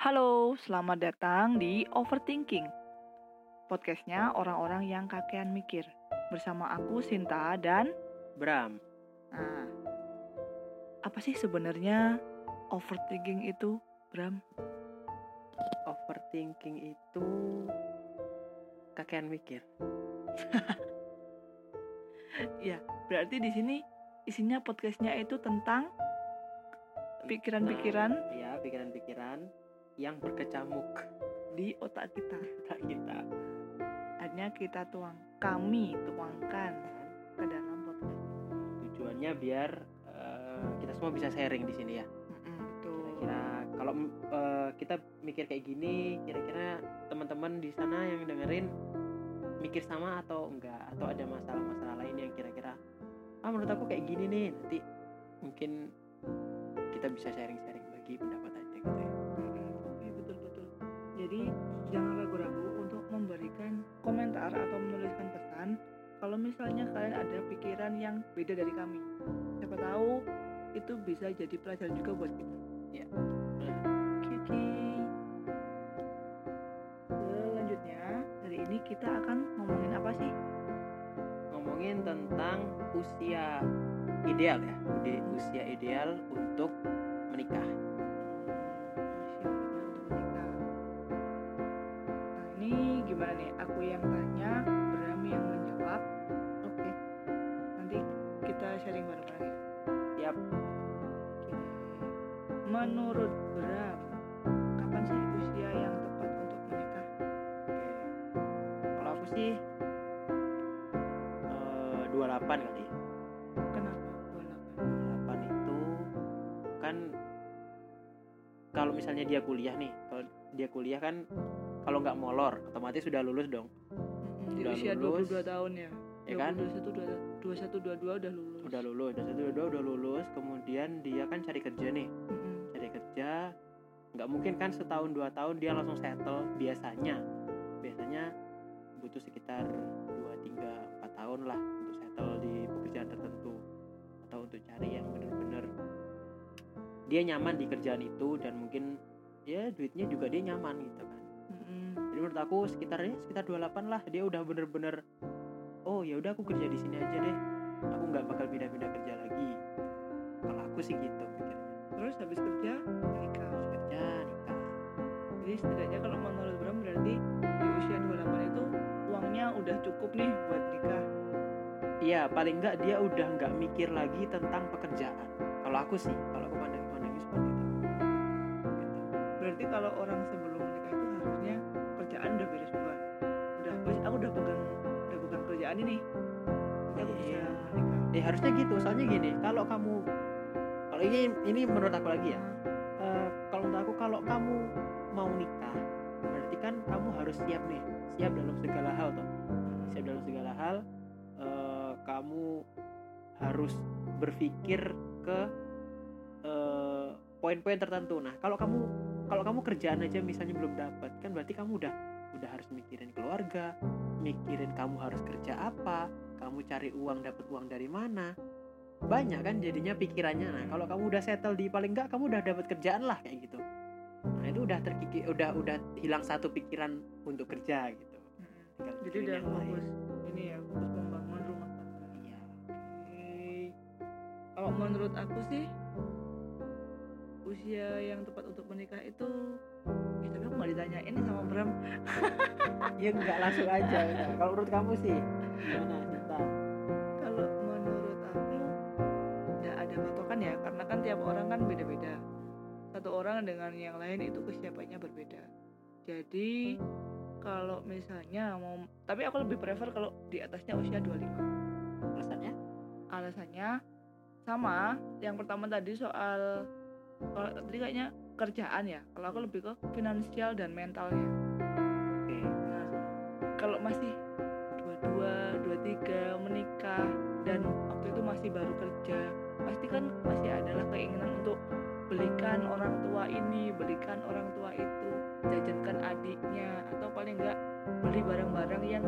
Halo, selamat datang di Overthinking. Podcastnya orang-orang yang kakean mikir. Bersama aku Sinta dan Bram. Nah, apa sih sebenarnya overthinking itu, Bram? Overthinking itu kakean mikir. Ya, berarti di sini isinya podcastnya itu tentang Pikiran-pikiran? Nah, ya, pikiran-pikiran yang berkecamuk di otak kita. tak kita. Akhirnya kita tuang, kami tuangkan ke dalam podcast. Tujuannya biar eh, kita semua bisa sharing di sini ya. Kira-kira kalau eh, kita mikir kayak gini, kira-kira teman-teman di sana yang dengerin mikir sama atau enggak atau ada masalah-masalah lain yang kira-kira ah menurut aku kayak gini nih nanti mungkin kita bisa sharing-sharing bagi pendapat Jadi jangan ragu-ragu untuk memberikan komentar atau menuliskan pesan kalau misalnya kalian ada pikiran yang beda dari kami. Siapa tahu itu bisa jadi pelajaran juga buat kita. Ya. Oke. Selanjutnya, hari ini kita akan ngomongin apa sih? ngomongin tentang usia ideal ya usia ideal untuk menikah Aku yang tanya, Bram yang menjawab. oke Nanti kita sharing bareng-bareng ya. siap Oke. Menurut Bram, kapan sih usia yang tepat untuk menikah? kalau aku sih eh, 28 kali Kenapa 28? 28 itu kan kalau misalnya dia kuliah nih kalau dia kuliah kan kalau nggak molor otomatis sudah lulus dong Mm-mm, Di Udah usia lulus. 22 tahun ya. Ya kan? 21 21 22 udah lulus. udah lulus udah satu dua udah lulus kemudian dia kan cari kerja nih Mm-mm. cari kerja nggak mungkin kan setahun dua tahun dia langsung settle biasanya biasanya butuh sekitar 2, 3, 4 tahun lah untuk settle di pekerjaan tertentu atau untuk cari yang bener-bener dia nyaman di kerjaan itu dan mungkin ya duitnya juga dia nyaman gitu kan Mm-mm. jadi menurut aku sekitarnya sekitar 28 lah dia udah bener-bener oh ya udah aku kerja di sini aja deh aku nggak bakal pindah-pindah kerja lagi kalau aku sih gitu mikirnya Terus habis kerja menikah. harus kerja nikah Jadi setidaknya kalau menurut Bram berarti di usia 28 itu uangnya udah cukup nih buat nikah. Iya, paling enggak dia udah nggak mikir lagi tentang pekerjaan. Kalau aku sih, kalau aku pandang pandangnya seperti itu. Gitu. Berarti kalau orang pegang kerjaan ini. Nanti aku bisa Iya. Eh harusnya gitu, soalnya gini, kalau kamu, kalau ini ini menurut aku lagi ya, eh, kalau menurut aku kalau kamu mau nikah, berarti kan kamu harus siap nih, siap dalam segala hal toh, siap dalam segala hal, eh, kamu harus berpikir ke eh, poin-poin tertentu. Nah, kalau kamu kalau kamu kerjaan aja misalnya belum dapat, kan berarti kamu udah udah harus mikirin keluarga, mikirin kamu harus kerja apa, kamu cari uang dapat uang dari mana. Banyak kan jadinya pikirannya. Nah, kalau kamu udah settle di paling enggak kamu udah dapat kerjaan lah kayak gitu. Nah, itu udah terkiki udah udah hilang satu pikiran untuk kerja gitu. Tinggal Jadi pikirin udah yang lain. fokus ini ya, fokus membangun rumah tangga. Iya. Oke. Kalau menurut aku sih usia yang tepat untuk menikah itu tapi aku nggak ditanyain sama Bram Ya enggak langsung aja. udah. Kalau menurut kamu sih gimana, Sinta? kalau menurut aku nggak ada patokan ya karena kan tiap orang kan beda-beda satu orang dengan yang lain itu kesiapannya berbeda jadi kalau misalnya mau tapi aku lebih prefer kalau di atasnya usia 25 Alasannya? alasannya sama yang pertama tadi soal kalau tadi kayaknya kerjaan ya. Kalau aku lebih ke finansial dan mentalnya. Oke. nah kalau masih dua dua tiga menikah dan waktu itu masih baru kerja pasti kan masih adalah keinginan untuk belikan orang tua ini belikan orang tua itu jajankan adiknya atau paling enggak beli barang-barang yang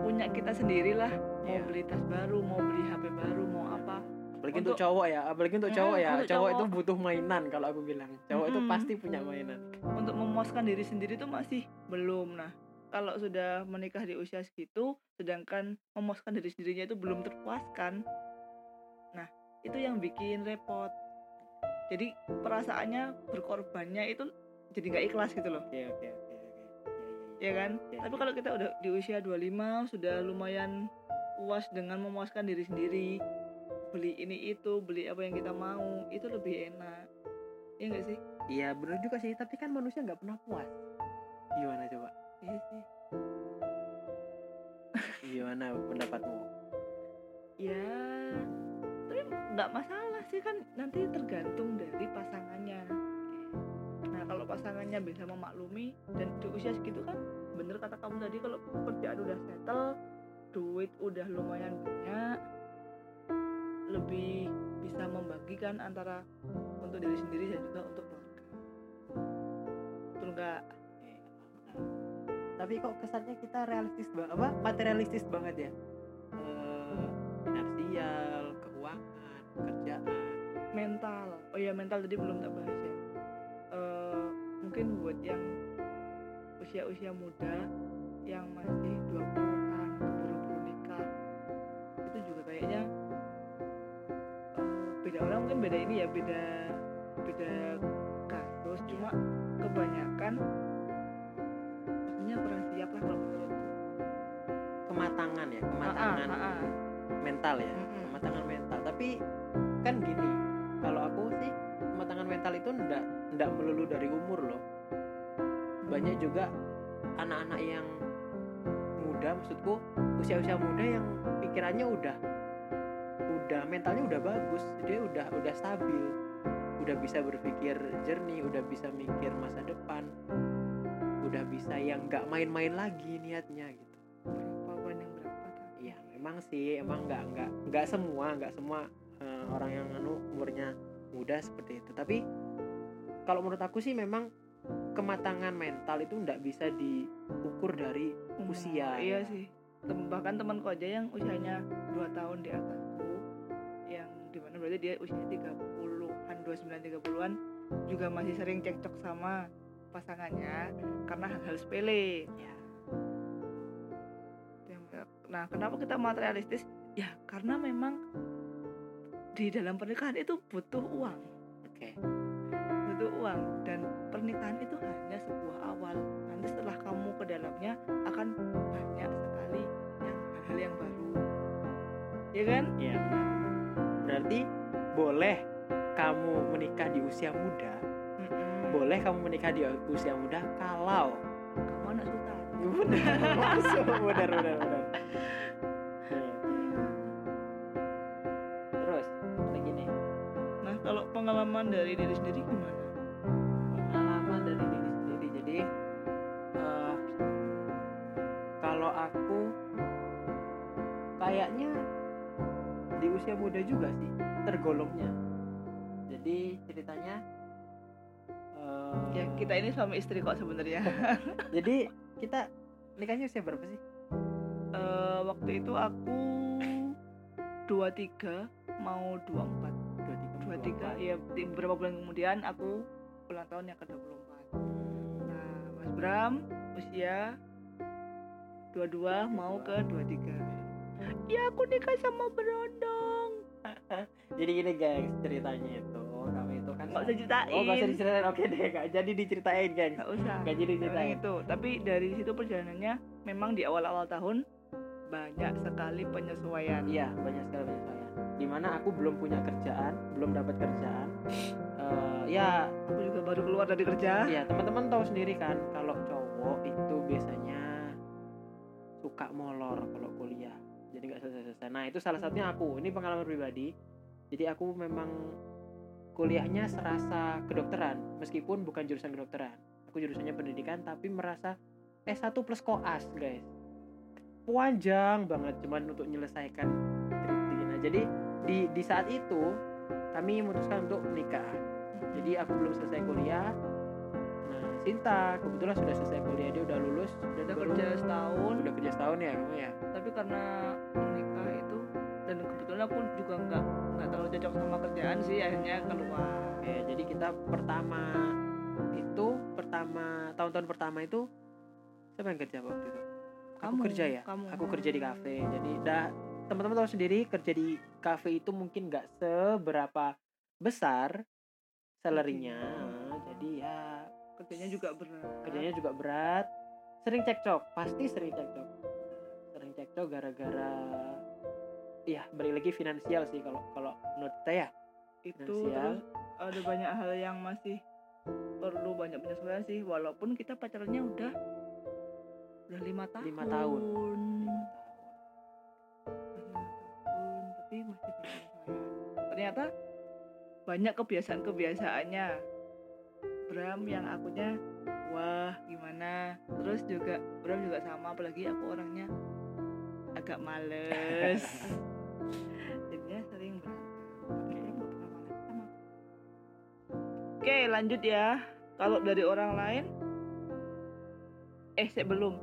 punya kita sendiri lah mau Iya. beli tas baru mau beli HP baru mau apa apalagi untuk, Untuk- cowok ya apalagi untuk Mm, cowok ya. untuk cowok itu cowok. butuh mainan kalau aku bilang. Cowok itu Mm-mm. pasti punya mainan. Untuk memuaskan diri sendiri itu masih belum. Nah kalau sudah menikah di usia segitu sedangkan memuaskan diri sendirinya itu belum terpuaskan. Nah itu yang bikin repot. Jadi perasaannya berkorbannya itu jadi nggak ikhlas gitu loh. Oke oke oke ya kan? Iya, tapi iya. kalau kita udah di usia 25 sudah lumayan puas dengan memuaskan diri sendiri beli ini itu beli apa yang kita mau itu lebih enak. Ya enggak sih? Iya bener juga sih tapi kan manusia nggak pernah puas. Gimana coba? Iya sih. Gimana pendapatmu? Ya tapi nggak masalah sih kan nanti tergantung dari pasangannya. Nah kalau pasangannya bisa memaklumi dan di usia segitu kan bener kata kamu tadi kalau pekerjaan udah settle duit udah lumayan banyak lebih bisa membagikan antara untuk diri sendiri dan juga untuk keluarga. Betul nggak? Tapi kok kesannya kita realistis banget apa materialistis banget ya? Eh, finansial keuangan pekerjaan. Mental. Oh ya mental tadi belum tak bahas ya. Eh, mungkin buat yang usia-usia muda yang masih 20-an beda orang mungkin beda ini ya beda beda kasus. Cuma kebanyakan maksudnya kurang siap lah kalau menurutku kematangan ya Ah, ah, kematangan ah, ah. mental ya Mm-mm. kematangan mental. Tapi kan gini kalau aku sih kematangan mental itu ndak ndak melulu dari umur loh. Banyak juga anak-anak yang muda maksudku usia-usia muda yang pikirannya udah udah mentalnya udah bagus dia udah udah stabil udah bisa berpikir jernih udah bisa mikir masa depan udah bisa yang nggak main-main lagi niatnya gitu berapa banding berapa kan Iya, memang sih, emang nggak nggak nggak semua nggak semua eh, orang yang anu umurnya muda seperti itu. Tapi kalau menurut aku sih memang kematangan mental itu nggak bisa diukur dari Umur. Usia. iya sih bahkan temanku aja yang usianya 2 tahun di yang di mana berarti dia usia 30-an 29 30-an juga masih sering cekcok sama pasangannya karena hal-hal sepele. Ya. Nah kenapa kita materialistis? Ya karena memang di dalam pernikahan itu butuh uang. Oke. butuh uang. Dan pernikahan itu hanya sebuah awal. Nanti setelah kamu ke dalamnya akan banyak sekali yang hal-hal yang baru. Ya kan? Iya. Berarti boleh kamu menikah di usia muda, Mm-mm. boleh kamu menikah di usia muda kalau kamu anak sultan benar masuk benar benar benar. Terus ada gini. nah kalau pengalaman dari diri sendiri gimana usia muda juga sih tergolongnya. Jadi ceritanya ya kita ini suami istri kok sebenarnya. Jadi kita nikahnya usia berapa sih? Eh, waktu itu aku 23 mau 24 dua tiga 23 ya di beberapa bulan kemudian aku ulang tahun yang ke-24 nah Mas Bram usia 22 mau ke 23 ya aku nikah sama berondong jadi gini guys ceritanya itu kami itu kan nggak usah ceritain oh nggak usah diceritain. Oke deh nggak jadi diceritain geng nggak usah. Nggak jadi diceritain. itu tapi dari situ perjalanannya memang di awal-awal tahun banyak sekali penyesuaian. Iya, banyak sekali penyesuaian. Di mana aku belum punya kerjaan, belum dapat kerjaan. Eh, ya, aku juga baru keluar dari kerja. Ya teman-teman tahu sendiri kan, kalau cowok itu biasanya suka molor kalau. Jadi nggak selesai-selesai. Nah itu salah satunya aku. Ini pengalaman pribadi. Jadi aku memang kuliahnya serasa kedokteran, meskipun bukan jurusan kedokteran. Aku jurusannya pendidikan, tapi merasa S1 plus koas, guys. Panjang banget cuman untuk menyelesaikan. Nah, jadi di di saat itu kami memutuskan untuk menikah. Jadi aku belum selesai kuliah. Sinta kebetulan sudah selesai kuliah, dia udah lulus, udah kerja setahun udah kerja setahun ya kamu ya. tapi karena menikah itu dan kebetulan aku juga nggak nggak terlalu cocok sama kerjaan sih akhirnya keluar Oke, jadi kita pertama itu pertama tahun-tahun pertama itu siapa yang kerja waktu itu? kamu aku kerja ya. kamu Aku kerja di kafe. Jadi dah teman-teman tahu sendiri kerja di kafe itu mungkin nggak seberapa besar salary-nya. Ya kerjanya juga berat kerjanya juga berat. Sering cekcok, pasti sering cekcok. Sering cekcok gara-gara ya balik lagi finansial sih kalau kalau menurut kita ya. itu finansial. terus ada banyak hal yang masih perlu banyak penyesuaian sih walaupun kita pacarannya udah udah lima tahun Lima tahun. Lima tahun tapi masih penyesuaian ternyata banyak kebiasaan-kebiasaannya Bram yang akunya wah gimana? Terus juga Bram juga sama apalagi aku orangnya agak males. Jadinya sering berantem oke. Lanjut ya. Kalau dari orang lain? Eh sebelum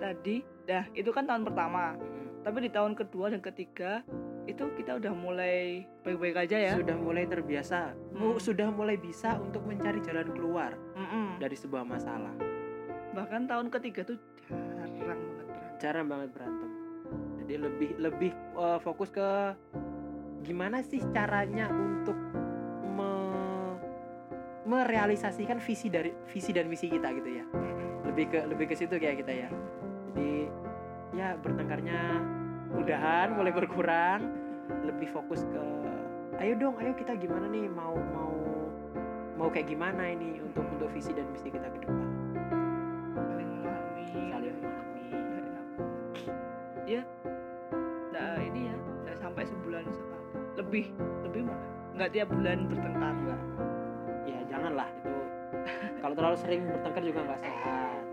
tadi. Dah itu kan tahun pertama. Hmm. tapi di tahun kedua dan ketiga itu kita udah mulai baik-baik aja ya Sudah mulai terbiasa, Hmm. sudah mulai bisa untuk mencari jalan keluar Mm-mm. dari sebuah masalah. bahkan tahun ketiga tuh jarang banget berantem Jarang banget berantem. Jadi lebih lebih eh, fokus ke gimana sih caranya untuk me- merealisasikan visi dari visi dan misi kita gitu ya. Lebih ke lebih ke situ kayak kita ya. Jadi ya bertengkarnya mudahan mulai berkurang, lebih fokus ke ayo dong, ayo kita gimana nih mau mau mau kayak gimana ini untuk untuk visi dan misi kita ke depan. saling memahami Saling memahami. Ya nah ini ya nggak sampai sebulan sekali lebih lebih malah nggak tiap bulan bertengkar. Ya janganlah itu. Kalau terlalu sering bertengkar juga nggak sehat.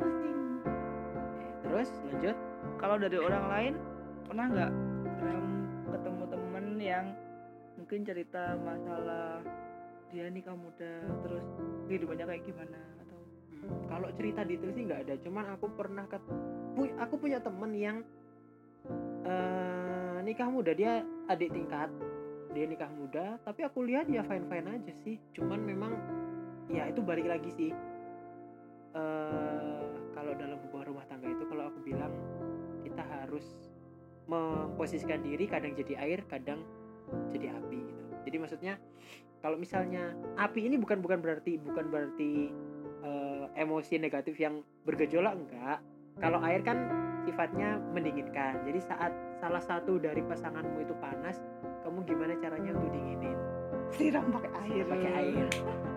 Terus lanjut. kalau dari orang lain pernah nggak ketemu temen yang mungkin cerita masalah dia nikah muda terus kehidupannya kayak gimana atau Hmm, Kalau cerita detail sih nggak ada. Cuman aku pernah ket, aku punya temen yang eh nikah muda. Dia adik tingkat dia nikah muda. Tapi aku lihat ya fine fine aja sih. Cuman memang ya itu balik lagi sih. Eh kalau dalam sebuah rumah tangga itu kalau aku bilang kita harus memposisikan diri kadang jadi air kadang jadi api gitu. Jadi maksudnya kalau misalnya api ini bukan bukan berarti bukan berarti eh, emosi negatif yang bergejolak enggak. Kalau air kan sifatnya mendinginkan. Jadi saat salah satu dari pasanganmu itu panas kamu gimana caranya untuk dinginin? Siram pakai air. pakai air.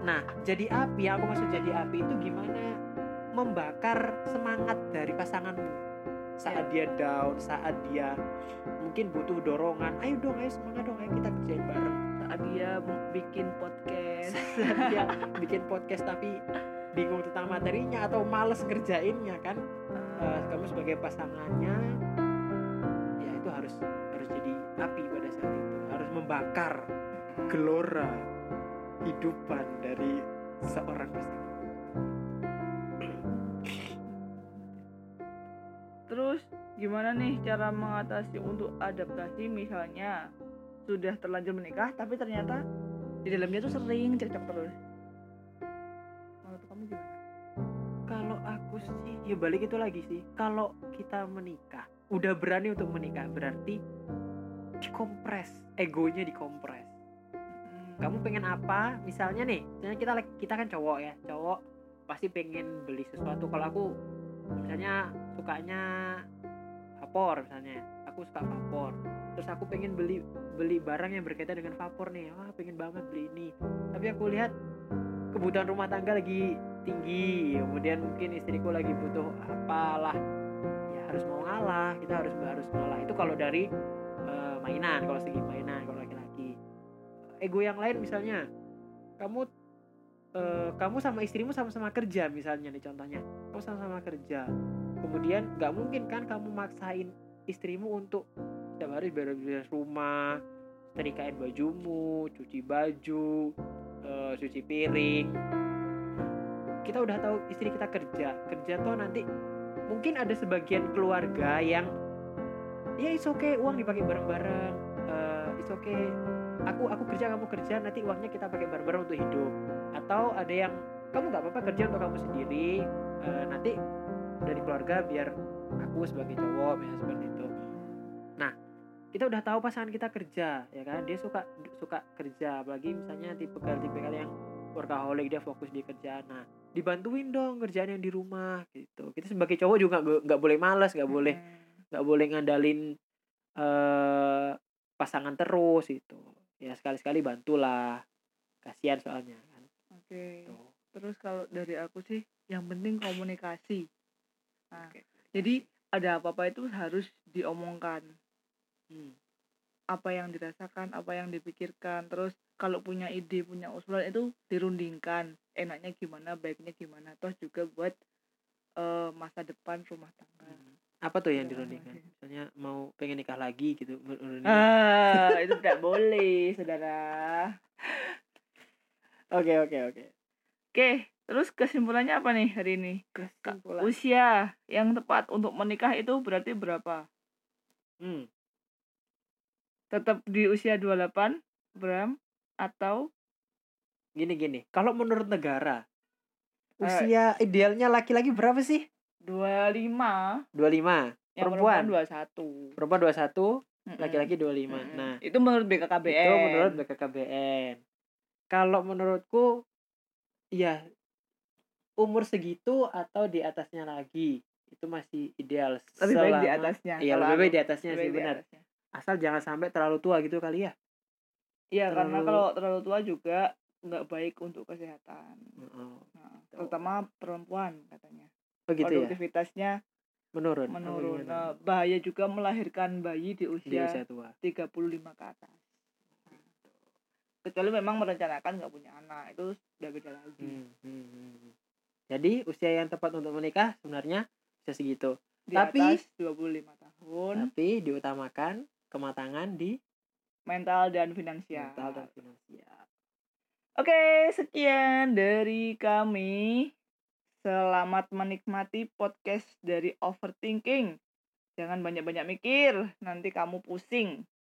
Nah jadi api aku maksud jadi api itu gimana? Membakar semangat dari pasanganmu saat dia down saat dia mungkin butuh dorongan. Ayo dong ayo semangat dong ayo kita kerjain bareng. Saat dia bikin podcast. Saat dia bikin podcast tapi bingung tentang materinya atau males ngerjainnya kan. Eh, kamu sebagai pasangannya ya itu harus harus jadi api pada saat itu. Harus membakar gelora hidupan dari seorang pasangan gimana nih cara mengatasi untuk adaptasi? Misalnya sudah terlanjur menikah tapi ternyata di dalamnya tuh sering cekcok terus. Menurut kamu gimana? kalau aku sih ya balik itu lagi sih. Kalau kita menikah udah berani untuk menikah berarti dikompres. Egonya dikompres. Kamu pengen apa? Misalnya nih misalnya kita kita kan cowok ya. Cowok pasti pengen beli sesuatu. Kalau aku misalnya sukanya vapor misalnya. Aku suka vapor. Terus aku pengen beli beli barang yang berkaitan dengan vapor nih. Wah pengen banget beli ini. Tapi aku lihat kebutuhan rumah tangga lagi tinggi. Kemudian mungkin istriku lagi butuh apalah. Ya harus mau ngalah. Kita harus harus ngalah. Itu kalau dari eh, mainan. Kalau segi mainan kalau laki-laki. Ego yang lain misalnya. Kamu eh, kamu sama istrimu sama-sama kerja misalnya nih contohnya. Kamu sama-sama kerja kemudian nggak mungkin kan kamu maksain istrimu untuk setiap hari beres-beres rumah setrikain bajumu cuci baju eh, cuci piring. Kita udah tahu istri kita kerja. Kerja tuh nanti mungkin ada sebagian keluarga yang ya is okay uang dipakai bareng-bareng. Uh, is okay. Aku aku kerja kamu kerja nanti uangnya kita pakai bareng-bareng untuk hidup. Atau ada yang kamu nggak apa-apa kerja untuk kamu sendiri. Eh, nanti dari keluarga biar aku sebagai cowok misalnya seperti itu. Kita udah tahu pasangan kita kerja ya kan? Dia suka suka kerja apalagi misalnya tipe tipe yang workaholic dia fokus di kerjaan nah dibantuin dong kerjaan yang di rumah gitu. Kita sebagai cowok juga nggak boleh malas nggak boleh Hmm. nggak boleh ngandalin eh pasangan terus itu ya sekali sekali bantulah. Kasihan soalnya kan. Oke. Tuh. terus kalau dari aku sih yang penting komunikasi nah Oke. jadi ada apa-apa itu harus diomongkan Hmm. apa yang dirasakan apa yang dipikirkan terus kalau punya ide punya usulan itu dirundingkan enaknya gimana baiknya gimana toh juga buat eh, masa depan rumah tangga Hmm. apa tuh yang Ya, dirundingkan oke. misalnya mau pengen nikah lagi gitu ah itu tidak boleh saudara oke oke oke oke terus kesimpulannya apa nih hari ini? Kesimpulan. usia yang tepat untuk menikah itu berarti berapa? Hmm. tetap di usia 28 Bram atau? Gini gini. Kalau menurut negara Eh. usia idealnya laki-laki berapa sih? 25 25 yang perempuan? perempuan 21 perempuan 21 Mm-mm. laki-laki 25 Mm-mm. nah itu menurut BKKBN itu menurut BKKBN kalau menurutku ya umur segitu atau di atasnya lagi? Itu masih ideal lebih baik di atasnya iya lebih baik di atasnya Lebih sih di benar. atasnya. asal jangan sampai terlalu tua gitu kali ya. Iya karena kalau terlalu tua juga nggak baik untuk kesehatan. Oh, nah, terutama perempuan katanya. Begitu ya? Produktivitasnya menurun. Apa menurun. gimana? Nah, bahaya juga melahirkan bayi di di usia, usia tua. 35 ke atas. Nah, kecuali memang merencanakan nggak punya anak itu udah beda lagi. Hmm, hmm, hmm, hmm. Jadi usia yang tepat untuk menikah sebenarnya bisa segitu di tapi- atas 25 tahun tapi diutamakan kematangan di mental dan finansial mental dan finansial Oke, sekian dari kami. Selamat menikmati podcast dari Overthinking. Jangan banyak-banyak mikir, nanti kamu pusing.